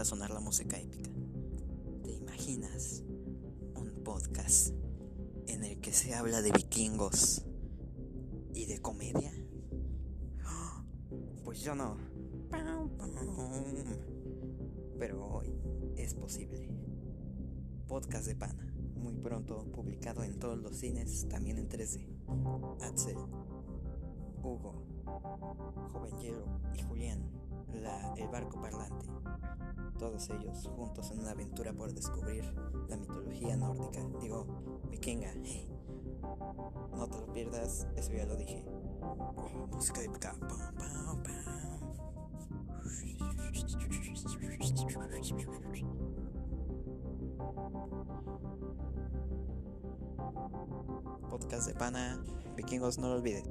a sonar la música épica. ¿Te imaginas un podcast en el que se habla de vikingos y de comedia? Pues yo no. Pero hoy es posible. Podcast de pana, muy pronto publicado en todos los cines, también en 3D. Axel, Hugo, Joven Hielo y Julián, la, el barco parlante. Todos ellos juntos en una aventura por descubrir la mitología nórdica, digo, vikinga. No te lo pierdas, eso ya lo dije. Música pam, pam. Podcast de pana, vikingos no lo olvides.